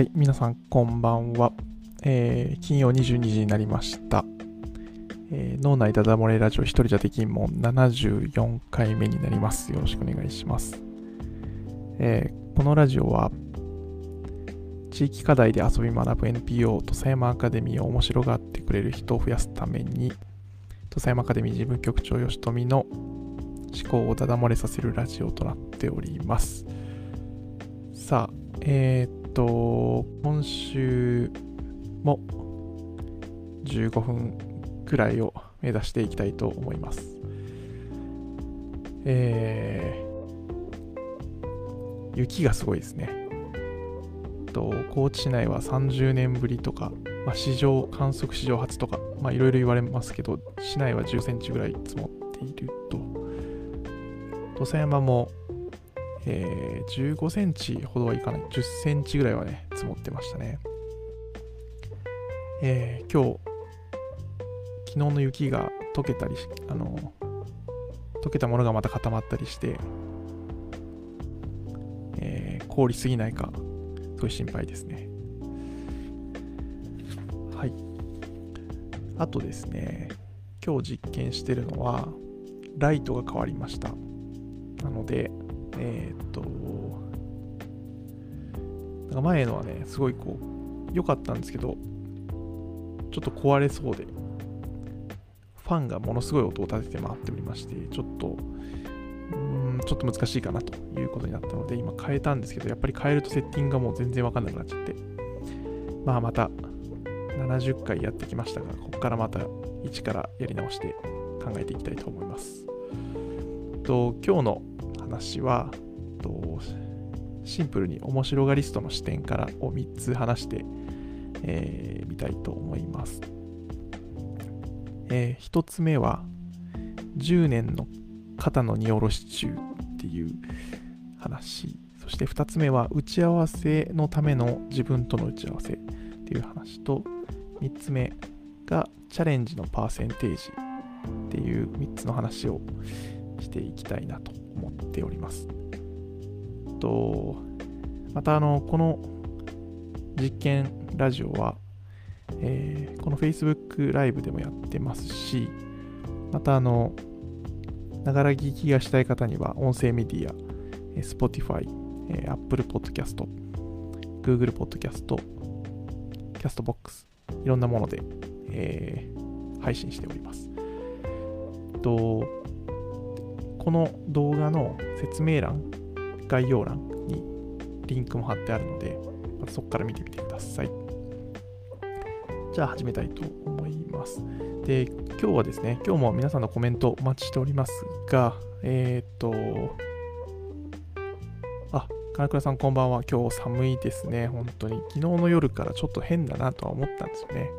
はい、皆さんこんばんは。えー、金曜22時になりました。えー、脳内ダダ漏れラジオ一人じゃできんもん74回目になります。よろしくお願いします。えー、このラジオは地域課題で遊び学ぶ NPO 土佐山アカデミーを面白がってくれる人を増やすために土佐山アカデミー事務局長吉富の思考をダダ漏れさせるラジオとなっております。さあ、えー、っと、今週も15分くらいを目指していきたいと思います。えー、雪がすごいですね。と高知市内は30年ぶりとか、まあ、史上観測史上初とか、いろいろ言われますけど、市内は10センチぐらい積もっていると。土佐山もえー、15センチほどはいかない、10センチぐらいはね、積もってましたね。えー、今日、昨日の雪が溶けたりあの、溶けたものがまた固まったりして、えー、凍りすぎないか、すごい心配ですね。はい。あとですね、今日実験してるのは、ライトが変わりました。なので、えー、っと、なんか前のはね、すごいこう、良かったんですけど、ちょっと壊れそうで、ファンがものすごい音を立てて回っておりまして、ちょっと、うん、ちょっと難しいかなということになったので、今変えたんですけど、やっぱり変えるとセッティングがもう全然わかんなくなっちゃって、まあまた70回やってきましたが、ここからまた一からやり直して考えていきたいと思います。と今日の話はとシンプルに面白がリストの視点からを3つ話してみ、えー、たいと思います。えー、1つ目は10年の肩の荷下ろし中っていう話そして2つ目は打ち合わせのための自分との打ち合わせっていう話と3つ目がチャレンジのパーセンテージっていう3つの話をしていきたいなと思っております。とまたあのこの実験ラジオは、えー、この Facebook ライブでもやってますしまたあのながら聞きがしたい方には音声メディア、Spotify、Apple Podcast、Google Podcast、Castbox いろんなもので、えー、配信しております。とこの動画の説明欄、概要欄にリンクも貼ってあるので、まそこから見てみてください。じゃあ始めたいと思います。で、今日はですね、今日も皆さんのコメントお待ちしておりますが、えっ、と、あ、金倉さんこんばんは。今日寒いですね、本当に。昨日の夜からちょっと変だなとは思ったんですよね。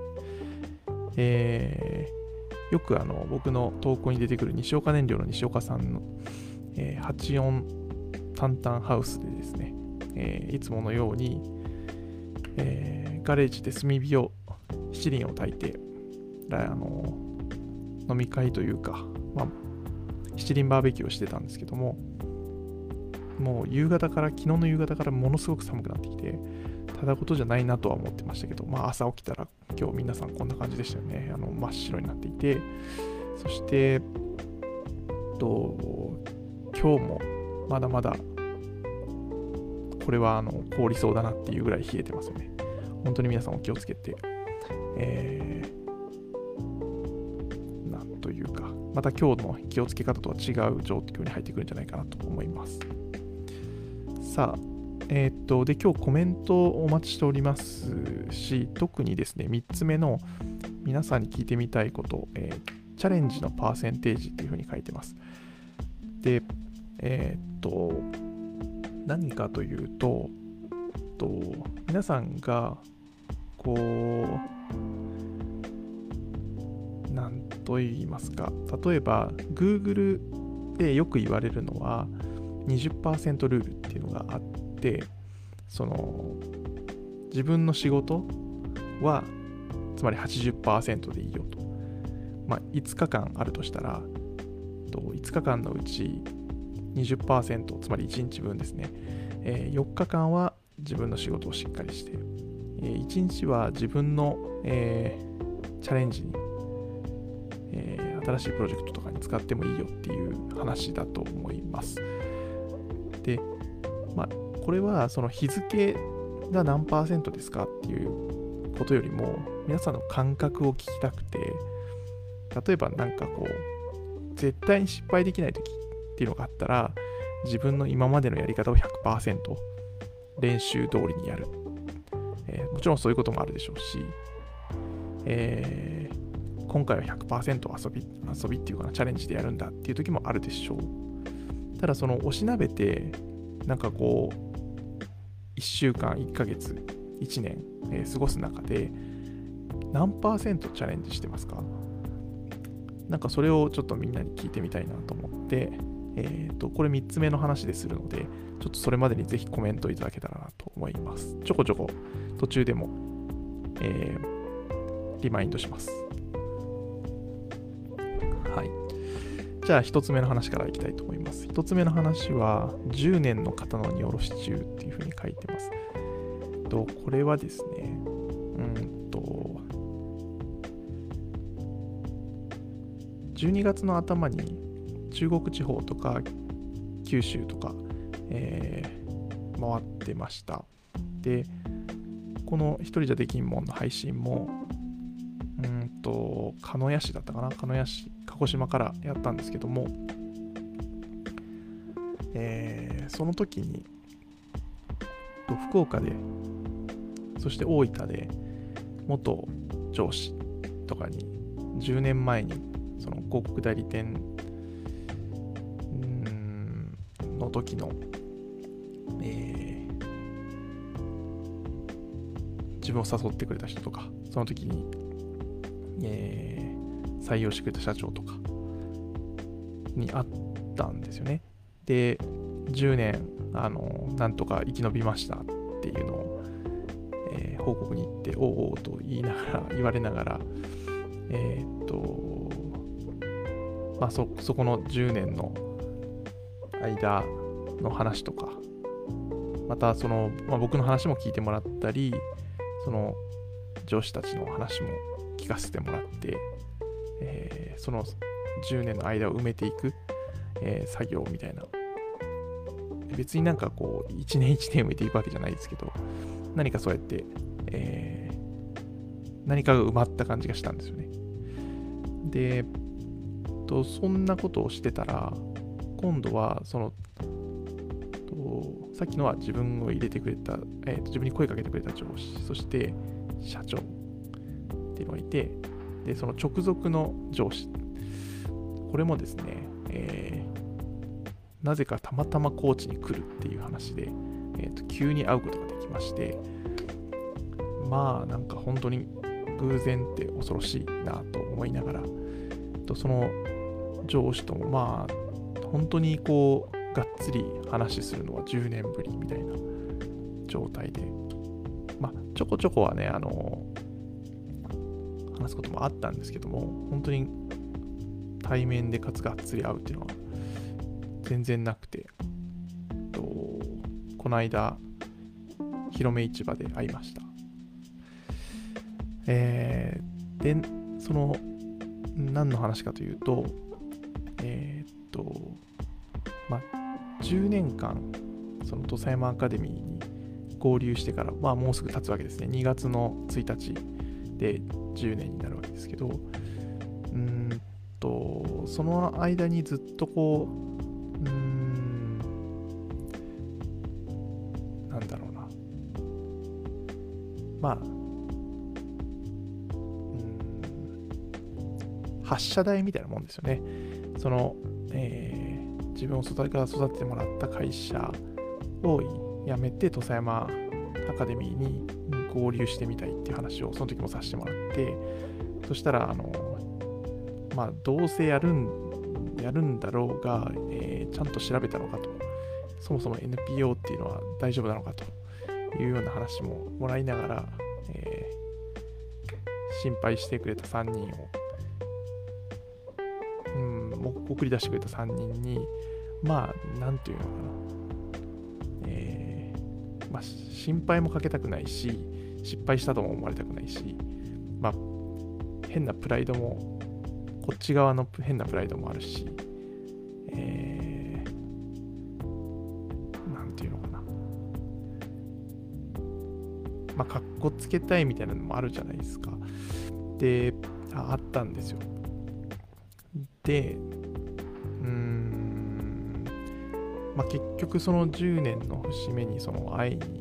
えー、よくあの僕の投稿に出てくる西岡燃料の西岡さんの、えー、84タンタンハウスでですね、えー、いつものように、えー、ガレージで炭火を七輪を炊いてあの飲み会というか、まあ、七輪バーベキューをしてたんですけどももう夕方から昨日の夕方からものすごく寒くなってきてただことじゃないなとは思ってましたけど、まあ、朝起きたら今日皆さんこんな感じでしたよね。あの真っ白になっていて、そして、と今日もまだまだこれはあの凍りそうだなっていうぐらい冷えてますよね。本当に皆さんお気をつけて、えー、なんというか、また今日の気をつけ方とは違う状況に入ってくるんじゃないかなと思います。さあ、えー、っと、で、今日コメントをお待ちしておりますし、特にですね、3つ目の皆さんに聞いてみたいこと、えー、チャレンジのパーセンテージっていうふうに書いてます。で、えー、っと、何かというと、と皆さんが、こう、なんと言いますか、例えば、Google でよく言われるのは、20%ルールっていうのがあって、その自分の仕事はつまり80%でいいよと、まあ、5日間あるとしたら5日間のうち20%つまり1日分ですね、え、4日間は自分の仕事をしっかりしてえ、1日は自分の、え、チャレンジに、え、新しいプロジェクトとかに使ってもいいよっていう話だと思います。まあ、これはその日付が何パーセントですかっていうことよりも皆さんの感覚を聞きたくて例えば何かこう絶対に失敗できない時っていうのがあったら自分の今までのやり方を100%練習通りにやる、えー、もちろんそういうこともあるでしょうし、えー、今回は100%遊び遊びっていうかなチャレンジでやるんだっていう時もあるでしょう。ただそのおしなべてなんかこう1週間1ヶ月1年、えー、過ごす中で何パーセントチャレンジしてますか？なんかそれをちょっとみんなに聞いてみたいなと思って、えっ、ー、と、これ3つ目の話でするので、ちょっとそれまでにぜひコメントいただけたらなと思います。ちょこちょこ途中でも、えー、リマインドします。はい。じゃあ1つ目の話からいきたいと思います。1つ目の話は、10年の方の荷下ろし中っていうふうに書いてます。と、これはですね、うんと、12月の頭に中国地方とか九州とか、えー、回ってました。で、この一人じゃできんもんの配信も、うんと、鹿屋市だったかな？鹿屋市、鹿児島からやったんですけども、えー、その時に、福岡で、そして大分で、元上司とかに10年前にその広告代理店の時の、えー、自分を誘ってくれた人とか、その時に、えー、採用してくれた社長とかに会ったんですよね。で、10年、あの、なんとか生き延びましたっていうのを、えー、報告に行って、おうおうと言いながら、言われながら、えー、っと、まあ、そそこの10年の間の話とかまたその、まあ、僕の話も聞いてもらったりその上司たちの話も聞かせてもらって、えー、その10年の間を埋めていく、えー、作業みたいな。別になんかこう1年1年埋めていくわけじゃないですけど何かそうやって、えー、何かが埋まった感じがしたんですよね。でと、そんなことをしてたら、今度は、その、とさっきのは自分を入れてくれた、えーと、自分に声かけてくれた上司、そして社長っていうのがいて、で、その直属の上司、これもですね、えー、なぜかたまたまコーチに来るっていう話で、えーと急に会うことができまして、まあなんか本当に偶然って恐ろしいなと思いながら、とその上司ともまあ本当にこうがっつり話するのは10年ぶりみたいな状態でまあちょこちょこはねあの話すこともあったんですけども本当に対面でかつがっつり会うっていうのは全然なくてとこの間広め市場で会いましたえー、でその何の話かというとえー、っと、まあ、10年間、その土佐山アカデミーに合流してから、まあ、もうすぐ経つわけですね。2月の1日で10年になるわけですけど、うんと、その間にずっとこう、うん、なんだろうな。まあ、発射台みたいなもんですよね。その、えー、自分を育て育ててもらった会社を辞めて土佐山アカデミーに合流してみたいっていう話をその時もさせてもらってそしたらあのまあどうせやるんやるんだろうが、えー、ちゃんと調べたのかと。そもそも NPO っていうのは大丈夫なのかと。いうような話ももらいながら、えー、心配してくれた3人をうん送り出してくれた3人に、まあ、なんていうのかな、えー、まあ、心配もかけたくないし、失敗したとも思われたくないし、まあ、変なプライドも、こっち側の変なプライドもあるし、えー、なんていうのかな。まあ、かっこつけたいみたいなのもあるじゃないですか。で、ああったんですよ。で、うーん、まあ、結局その10年の節目にその会いに行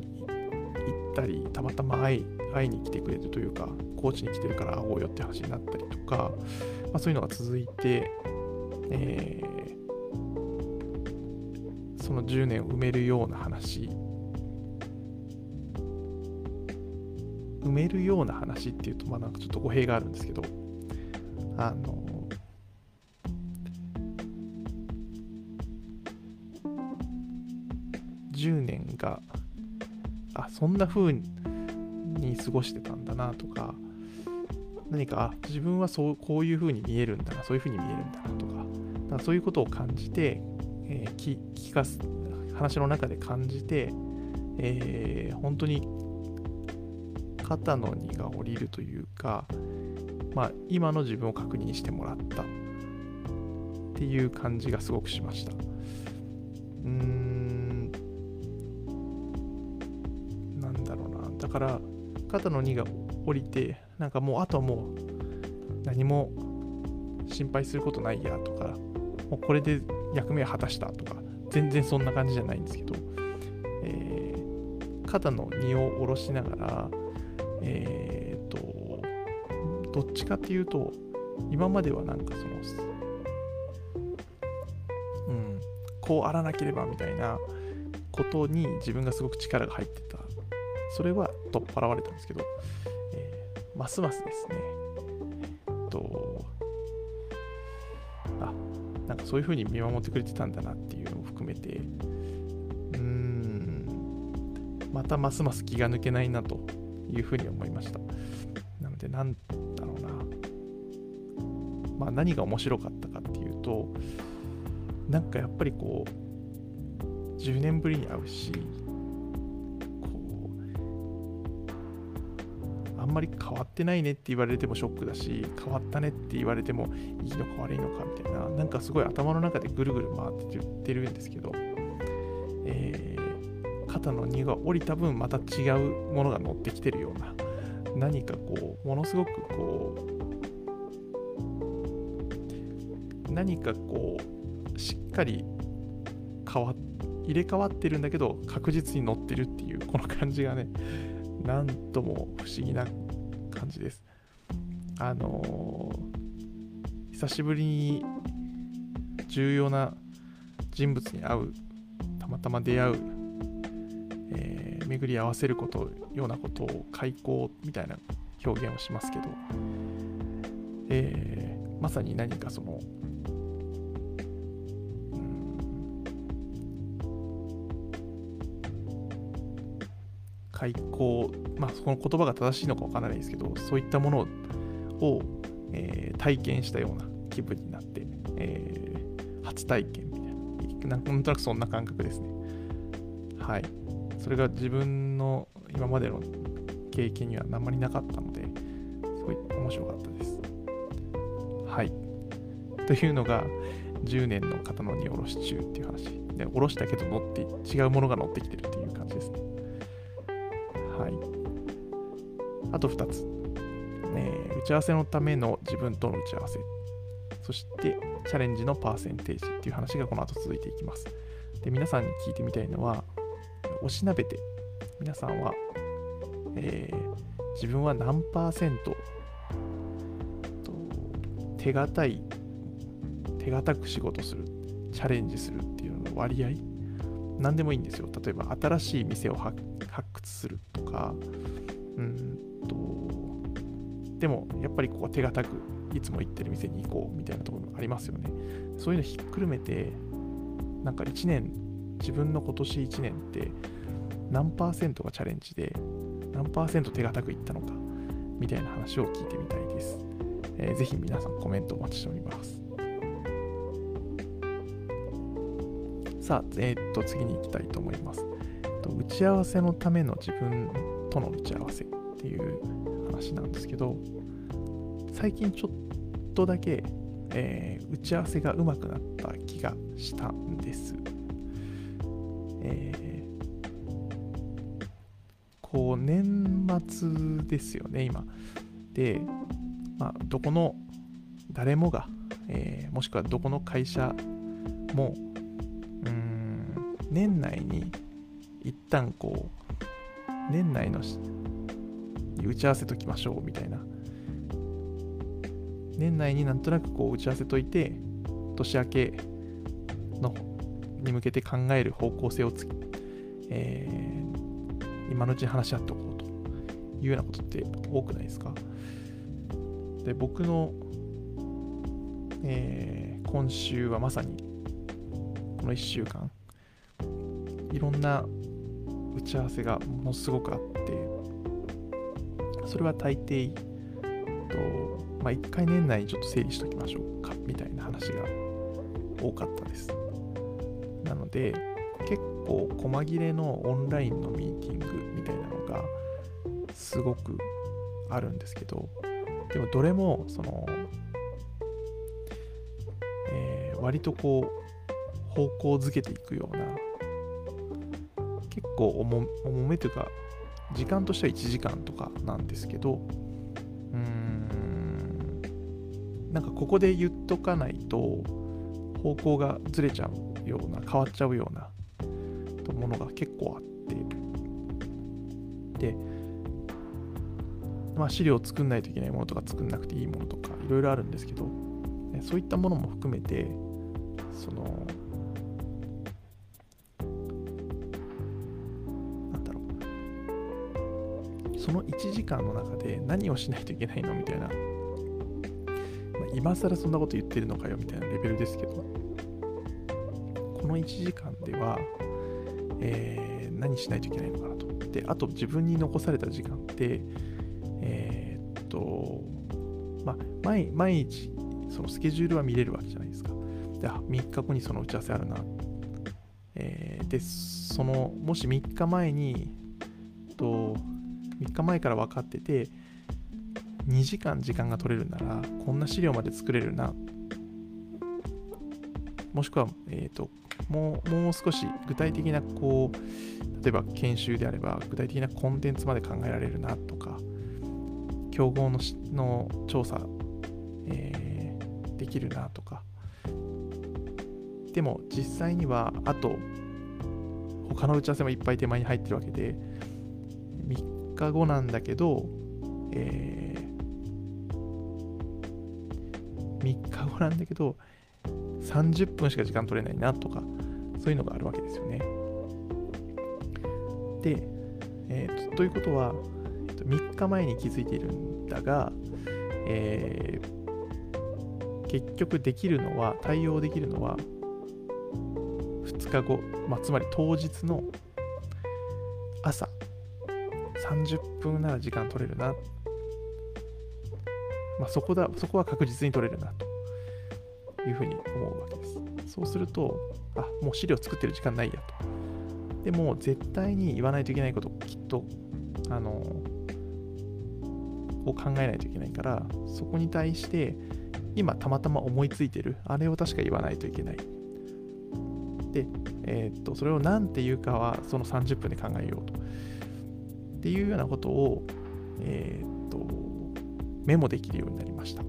ったり、たまたま会い会いに来てくれるというか、高知に来てるから会おうよって話になったりとか、まあ、そういうのが続いて、えー、その10年を埋めるような話。埋めるような話っていうと、まあなんかちょっと語弊があるんですけど、あの、10年が、あ、そんな風に過ごしてたんだなとか、何か、自分はそう、こういう風に見えるんだな、そういう風に見えるんだなとかだ、かそういうことを感じて、えー、聞聞かす、話の中で感じて、えー、本当に肩の荷が下りるというか、まあ、今の自分を確認してもらったっていう感じがすごくしました。うん、から、肩の荷が下りて、なんかもう、あとはもう、何も心配することないやとか、もうこれで役目を果たしたとか、全然そんな感じじゃないんですけど、えー、肩の荷を下ろしながら、えっ、と、どっちかっていうと、今まではなんかその、うん、こうあらなければみたいなことに自分がすごく力が入ってた。それは取っ払われたんですけど、えー、ますますですね、えっと、あ、なんかそういうふうに見守ってくれてたんだなっていうのを含めて、うーん、またますます気が抜けないなというふうに思いました。なので、なんだろうな。まあ、何が面白かったかっていうと、なんかやっぱりこう、10年ぶりに会うし、変わってないねって言われてもショックだし、変わったねって言われてもいいのか悪いのかみたいな、なんかすごい頭の中でぐるぐる回って言ってるんですけど、えー肩の荷が下りた分また違うものが乗ってきてるような何かこうものすごくこう何かこうしっかり変わ入れ替わってるんだけど確実に乗ってるっていうこの感じがねなんとも不思議なじです。あのー、久しぶりに重要な人物に会うたまたま出会うえー、巡り合わせることようなことを開口みたいな表現をしますけど、えー、まさに何かその、開口まあその言葉が正しいのかわからないですけどそういったものを、えー、体験したような気分になって、えー、初体験みたいななんとなくそんな感覚ですねはいそれが自分の今までの経験にはあんまりなかったので、すごい面白かったです。はい。というのが、10年の方の荷下ろし中っていう話。で、下ろしたけど乗って、違うものが乗ってきてるっていう感じですね。はい。あと2つ。え打ち合わせのための自分との打ち合わせ。そして、チャレンジのパーセンテージっていう話がこの後続いていきます。で、皆さんに聞いてみたいのは、おしなべて皆さんは、えー、自分は何パーセント？手堅い手堅く仕事するチャレンジするっていうのの割合？何でもいいんですよ例えば新しい店を発掘するとかうんとでもやっぱりここ手堅くいつも行ってる店に行こうみたいなところもありますよねそういうのひっくるめてなんか1年自分の今年1年って何パーセントがチャレンジで何パーセント手堅くいったのかみたいな話を聞いてみたいです。えー、ぜひ皆さんコメントお待ちしております。さあ、えー、っと次に行きたいと思います。打ち合わせのための自分との打ち合わせっていう話なんですけど最近ちょっとだけ、えー、打ち合わせがうまくなった気がしたんです。えー、こう年末ですよね今。で、まあ、どこの誰もが、えー、もしくはどこの会社も年内に一旦こう年内の打ち合わせときましょうみたいな。年内になんとなくこう打ち合わせといて年明けのに向けて考える方向性をつ、えー、今のうちに話し合っておこうというようなことって多くないですか？で僕の、えー、今週はまさにこの1週間いろんな打ち合わせがものすごくあってそれは大抵と、まあ、1回年内にちょっと整理しときましょうかみたいな話が多かったです。なので結構細切れのオンラインのミーティングみたいなのがすごくあるんですけどでもどれもその、えー、割とこう方向づけていくような結構重重めというか時間としては1時間とかなんですけどうーんなんかここで言っとかないと方向がずれちゃうような変わっちゃうようなものが結構あって。でまあ、資料を作んないといけないものとか作んなくていいものとかいろいろあるんですけど、そういったものも含めてそのその1時間の中で何をしないといけないのみたいな、まあ、今更そんなこと言ってるのかよみたいなレベルですけどこの1時間では、えー、何しないといけないのかなとであと自分に残された時間ってえー、っと、まあ、毎毎日、そのスケジュールは見れるわけじゃないですか。で、3日後にその打ち合わせあるな。えー、で、その、もし3日前に、と、3日前から分かってて、2時間時間が取れるなら、こんな資料まで作れるな。もしくは、え、ー、と、もう、もう少し具体的な、こう、例えば研修であれば、具体的なコンテンツまで考えられるなとか、競合のの調査、えー、できるなとかでも実際にはあと他の打ち合わせもいっぱい手前に入ってるわけで日後なんだけど、えー、3日後なんだけど30分しか時間取れないなとかそういうのがあるわけですよね。で、えー、ということは3日前に気づいているんだが、えー、結局できるのは、対応できるのは、2日後、まあ、つまり当日の朝、30分なら時間取れるな。まあ、そこだ、そこは確実に取れるな、というふうに思うわけです。そうすると、あ、もう資料作ってる時間ないやと。でも、絶対に言わないといけないこと、きっと、あの、を考えないといけないからそこに対して今たまたま思いついてるあれを確か言わないといけないで、えー、っとそれを何て言うかはその30分で考えようとっていうようなことを、えー、っとメモできるようになりました。は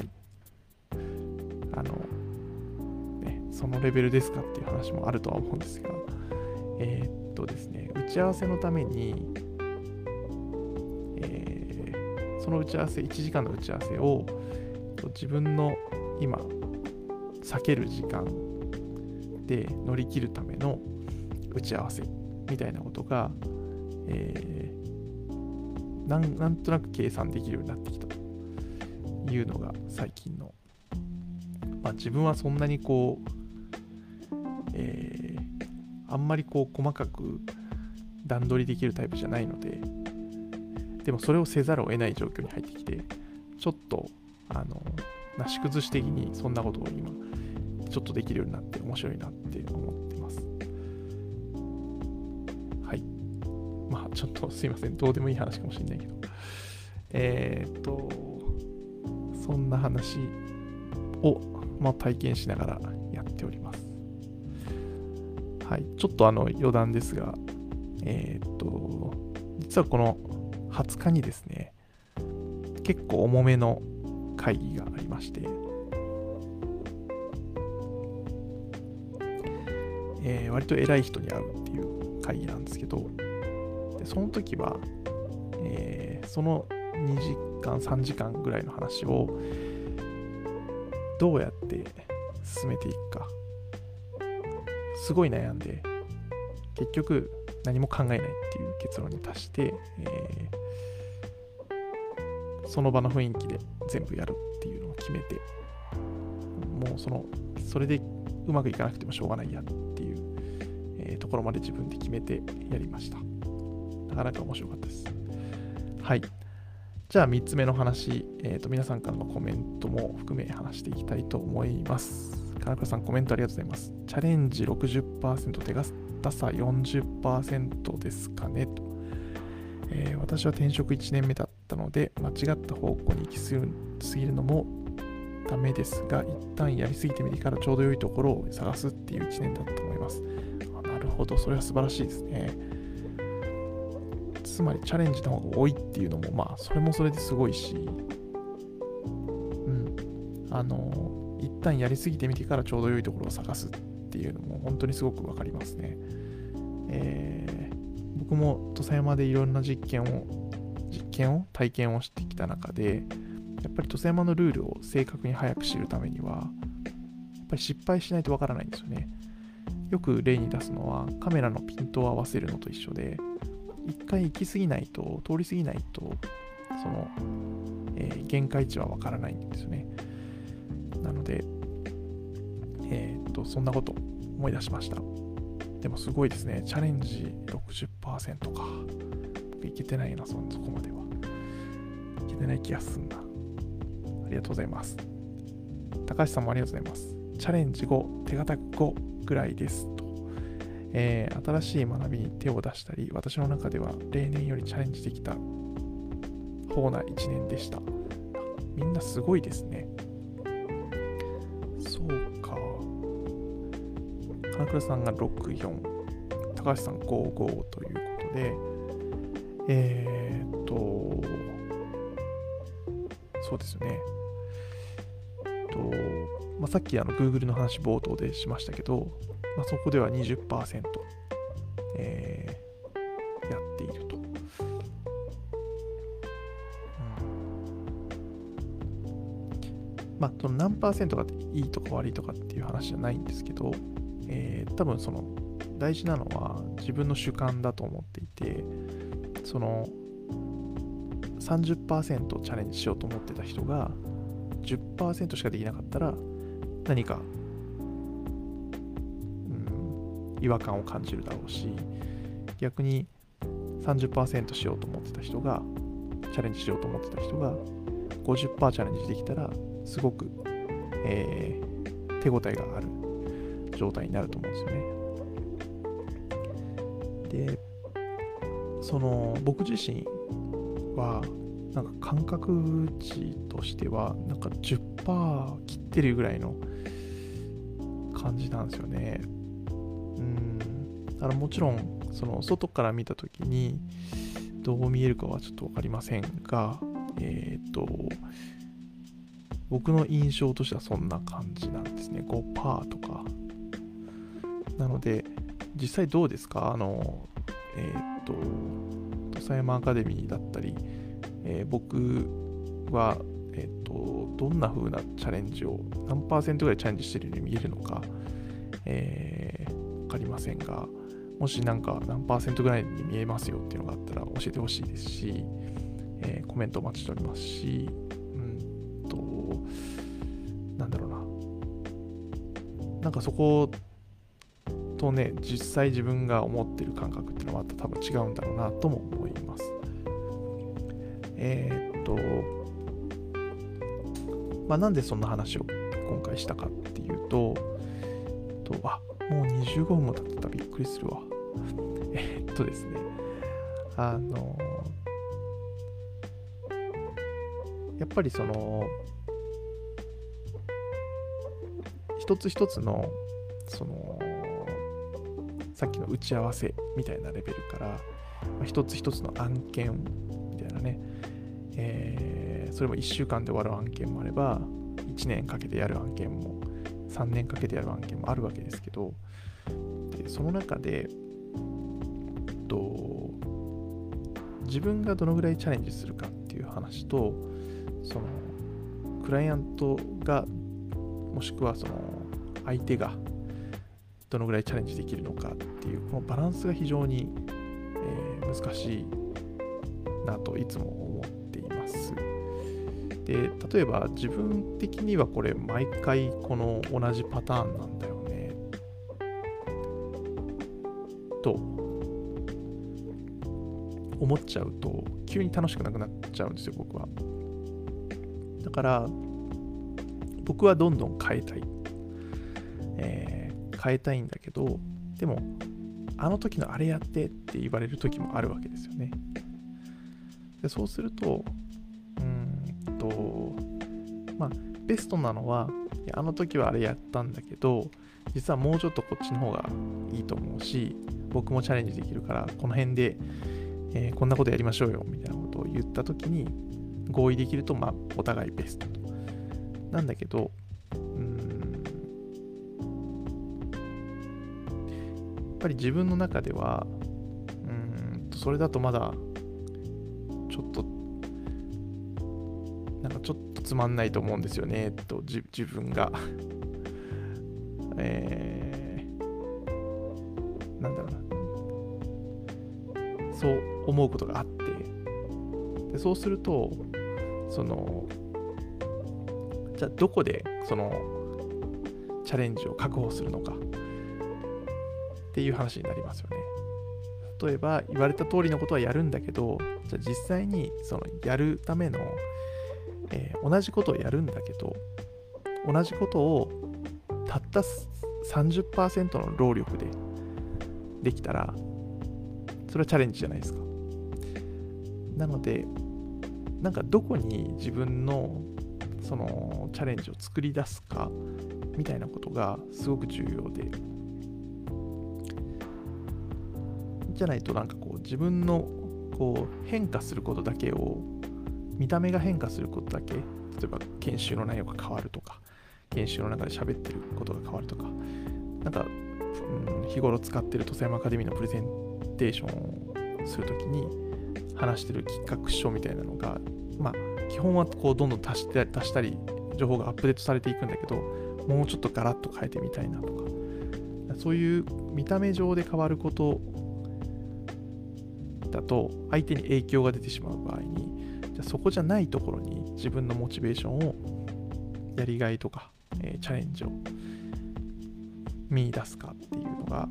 い。あのねそのレベルですかっていう話もあるとは思うんですがえー、っとですね打ち合わせのためにその打ち合わせ、1時間の打ち合わせを自分の今、避ける時間で乗り切るための打ち合わせみたいなことが、えー、なんなんとなく計算できるようになってきたというのが最近の、まあ、自分はそんなにこう、えー、あんまりこう細かく段取りできるタイプじゃないので、でもそれをせざるを得ない状況に入ってきて、ちょっと、あの、なし崩し的にそんなことを今、ちょっとできるようになって面白いなって思ちょっとすいません、どうでもいい話かもしれないけど。えー、っと、そんな話を、まあ、体験しながらやっております。はい、ちょっとあの余談ですが、えー、っと、実はこの20日にですね、結構重めの会議がありまして、えー、割と偉い人に会うっていう会議なんですけど、その時は、えー、その2時間、3時間ぐらいの話をどうやって進めていくか、すごい悩んで、結局何も考えないっていう結論に達して、えー、その場の雰囲気で全部やるっていうのを決めて、もうその、それでうまくいかなくてもしょうがないやっていう、えー、ところまで自分で決めてやりました。なかなか面白かったです。はい。じゃあ3つ目の話、えーと、皆さんからのコメントも含め話していきたいと思います。金倉さんコメントありがとうございます。チャレンジ60%、手堅さ40%ですかねと、えー、私は転職1年目だったので、間違った方向に行き過ぎるのもダメですが、一旦やりすぎてみてからちょうど良いところを探すっていう1年だと思います。なるほど、それは素晴らしいですね。つまりチャレンジの方が多いっていうのも、まあ、それもそれですごいし、うん、あの、一旦やりすぎてみてからちょうど良いところを探すっていうのも本当にすごくわかりますね。えー、僕も土佐山でいろんな実験を、実験を、体験をしてきた中で、やっぱり土佐山のルールを正確に早く知るためには、やっぱり失敗しないとわからないんですよね。よく例に出すのはカメラのピントを合わせるのと一緒で、一回行き過ぎないと、通り過ぎないと、その、えー、限界値はわからないんですよね。なので、えー、っと、そんなこと思い出しました。でもすごいですね。チャレンジ60%か。いけてないな、そこまでは。いけてない気がすんな。ありがとうございます。高橋さんもありがとうございます。チャレンジ5、手堅く5ぐらいです。えー、新しい学びに手を出したり、私の中では例年よりチャレンジできた方な1年でした。みんなすごいですね。そうか。金倉さんが64、高橋さん55ということで、えー、っと、そうですよね。とまあ、さっきあの Google の話冒頭でしましたけど、まあ、そこでは20%、えー、やっていると。うんまあ、その何パーセントがいいとか悪いとかっていう話じゃないんですけど、えー、多分その大事なのは自分の主観だと思っていて、その30%チャレンジしようと思ってた人が10%しかできなかったら何か違和感を感じるだろうし逆に30%しようと思ってた人がチャレンジしようと思ってた人が50%チャレンジできたらすごく、えー、手応えがある状態になると思うんですよね。でその僕自身はなんか感覚値としてはなんか10%切ってるぐらいの感じなんですよね。だからもちろんその外から見た時にどう見えるかはちょっと分かりませんがえっ、ー、と僕の印象としてはそんな感じなんですね5%とかなので実際どうですか？あのえっ、ー、と土佐山アカデミーだったり、えー、僕はえっ、とどんな風なチャレンジを何パーセントぐらいチャレンジしてるように見えるのか、えー、分かりませんがもしなんか何パーセントぐらいに見えますよっていうのがあったら教えてほしいですし、えー、コメントお待ちしておりますし、うんと、なんだろうな。なんかそことね、実際自分が思ってる感覚っていうのはまた多分違うんだろうなとも思います。えー、っと、まあ、なんでそんな話を今回したかっていうと、とあもう25分も経ってたびっくりするわ。えっとですね、あのやっぱりその一つ一つのそのさっきの打ち合わせみたいなレベルから、まあ、一つ一つの案件みたいなね、えー、それも1週間で終わる案件もあれば1年かけてやる案件も3年かけてやる案件もあるわけですけどでその中でと自分がどのぐらいチャレンジするかっていう話とそのクライアントがもしくはその相手がどのぐらいチャレンジできるのかっていうこのバランスが非常に、えー、難しいなといつも思っています。で例えば自分的にはこれ毎回この同じパターンなんだよ思っちゃうと急に楽しくなくなっちゃうんですよ僕は。だから僕はどんどん変えたい、えー、変えたいんだけどでもあの時のあれやってって言われる時もあるわけですよね。でそうするとうんとまあベストなのはあの時はあれやったんだけど実はもうちょっとこっちの方がいいと思うし僕もチャレンジできるからこの辺でえー、こんなことやりましょうよみたいなことを言った時に合意できると、まあ、お互いベストと。なんだけど、うん、やっぱり自分の中では、うんそれだとまだ、ちょっと、なんかちょっとつまんないと思うんですよね、と、自分が。えー、なんだろうな。そう思うことがあってでそうするとそのじゃあどこでそのチャレンジを確保するのかっていう話になりますよね。例えば言われた通りのことはやるんだけどじゃあ実際にそのやるための、えー、同じことをやるんだけど同じことをたった30%の労力でできたらそれはチャレンジじゃないですか。なのでなんかどこに自分のそのチャレンジを作り出すかみたいなことがすごく重要で。じゃないとなんかこう自分のこう変化することだけを見た目が変化することだけ例えば研修の内容が変わるとか研修の中で喋ってることが変わるとかなんか、うん、日頃使ってる土佐山アカデミーのプレゼンテーションをするときに話してる企画書みたいなのが、まあ、基本はこうどんどん足して足したり、情報がアップデートされていくんだけど、もうちょっとガラッと変えてみたいなとか、そういう見た目上で変わることだと、相手に影響が出てしまう場合に、じゃそこじゃないところに自分のモチベーションを、やりがいとか、えー、チャレンジを見出すかっていうのが、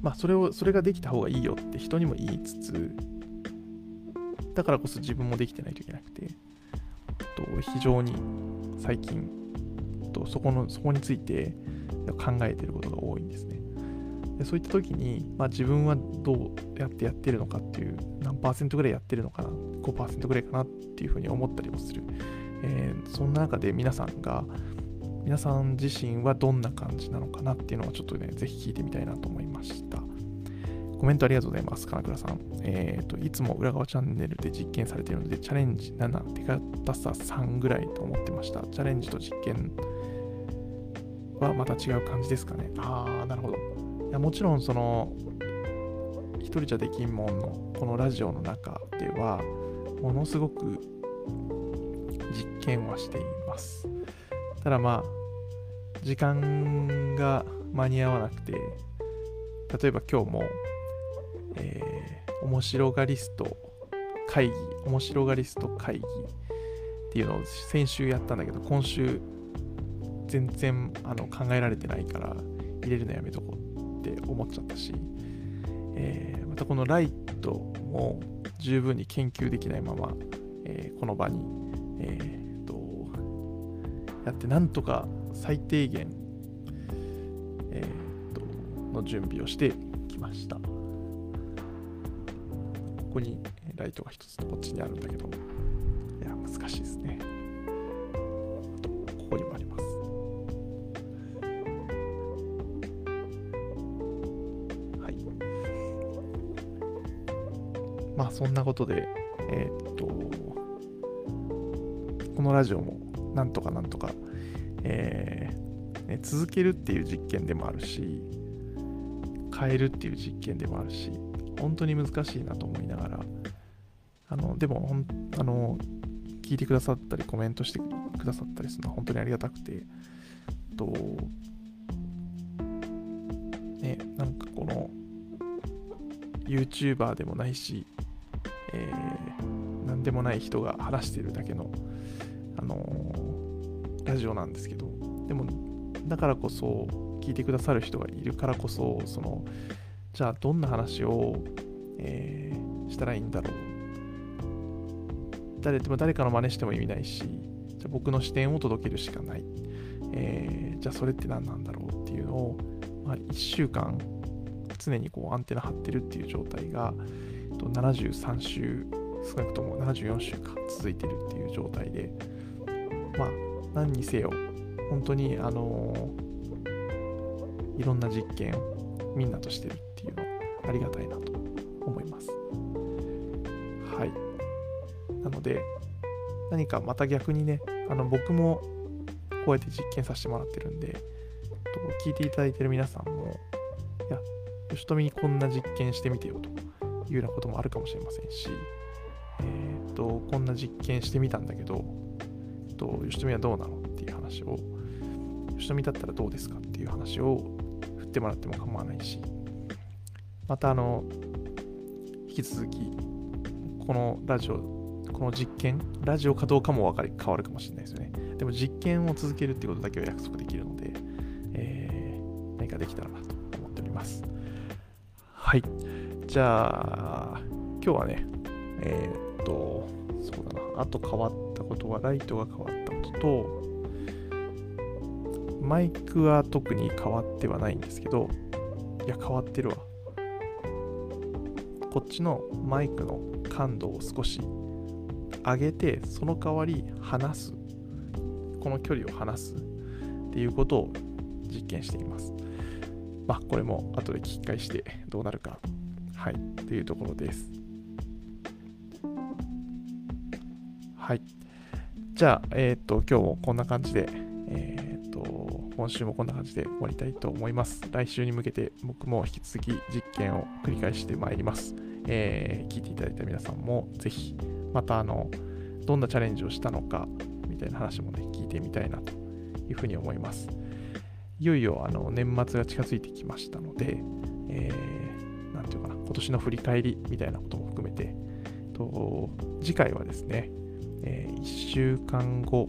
まあ、それを、それができた方がいいよって人にも言いつつ、だからこそ自分もできてないといけなくて、と非常に最近とそこの、そこについて考えてることが多いんですね。でそういった時に、まあ、自分はどうやってやってるのかっていう、何パーセントぐらいやってるのかな、5%ぐらいかなっていうふうに思ったりもする。えー、そんな中で皆さんが、皆さん自身はどんな感じなのかなっていうのはちょっとね、ぜひ聞いてみたいなと思いました。コメントありがとうございます。金倉さん。えっ、ー、と、いつも裏側チャンネルで実験されているので、チャレンジ7、手堅さ3ぐらいと思ってました。チャレンジと実験はまた違う感じですかね。あー、なるほど。いやもちろん、その、一人じゃできんもんのこのラジオの中では、ものすごく実験はしています。ただまあ、時間が間に合わなくて、例えば今日も、えー、面白がリスト会議、面白がリスト会議っていうのを先週やったんだけど、今週全然あの考えられてないから入れるのやめとこうって思っちゃったし、えー、またこのライトも十分に研究できないまま、えー、この場に、えー、やってなんとか最低限、えー、との準備をしてきました。ここにライトが1つとこっちにあるんだけど、いや、難しいですね。あと、ここにもあります。はい。まあ、そんなことで、えー、っと、このラジオもなんとかなんとか、えーね、続けるっていう実験でもあるし、変えるっていう実験でもあるし、本当に難しいなと思いながら、あのでもほんあの、聞いてくださったり、コメントしてくださったりするのは本当にありがたくて、と、ね、なんかこの、YouTuber でもないし、えー、何でもない人が話してるだけの、ラジオなんですけど、でも、だからこそ、聞いてくださる人がいるからこそ、その、じゃあどんな話を、えー、したらいいんだろう。誰でも誰かの真似しても意味ないし、じゃあ僕の視点を届けるしかない。えー、じゃあそれって何なんだろうっていうのを、まあ、1週間常にこうアンテナ張ってるっていう状態が73週少なくとも74週間続いてるっていう状態でまあ何にせよ本当にあの、いろんな実験みんなとしてるっていうのありがたいなと思います。はい。なので何かまた逆にねあの僕もこうやって実験させてもらってるんで聞いていただいてる皆さんもいや吉富にこんな実験してみてよというようなこともあるかもしれませんし、えっ、ー、と、こんな実験してみたんだけど、と吉富はどうなのっていう話を、吉富だったらどうですかっていう話を振ってもらっても構わないし、また、あの、引き続き、このラジオ、この実験、ラジオかどうかも分かり変わるかもしれないですよね。でも実験を続けるっていうことだけは約束できるので、えー、何かできたらなと思っております。はい。じゃあ、今日はね、えー、っと、そうだな、あと変わったことは、ライトが変わったことと、マイクは特に変わってはないんですけど、いや、変わってるわ。こっちのマイクの感度を少し上げて、その代わり離す。この距離を離すっていうことを実験しています。まあ、これも後で聞き返してどうなるかはい、というところです。じゃあ、えっ、ー、と、今日もこんな感じで、えっ、ー、と、今週もこんな感じで終わりたいと思います。来週に向けて僕も引き続き実験を繰り返してまいります。えー、聞いていただいた皆さんもぜひ、またあの、どんなチャレンジをしたのか、みたいな話もね、聞いてみたいなというふうに思います。いよいよあの年末が近づいてきましたので、えー、ていうかな、今年の振り返りみたいなことも含めて、と次回はですね、えー、1週間後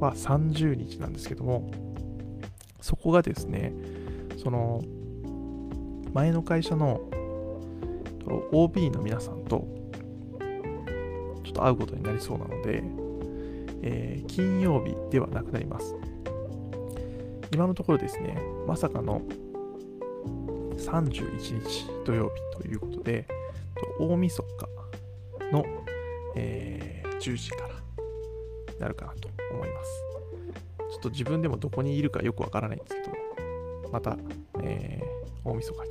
は30日なんですけども、そこがですね、その前の会社の OB の皆さんとちょっと会うことになりそうなので、えー、金曜日ではなくなります。今のところですね、まさかの31日土曜日ということで、大晦日の、えー、10時からなるかなと思います。ちょっと自分でもどこにいるかよくわからないんですけど、また、えー、大晦日に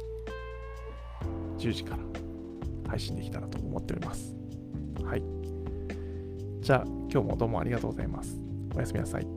10時から配信できたらと思っております。はい。じゃあ、今日もどうもありがとうございます。おやすみなさい。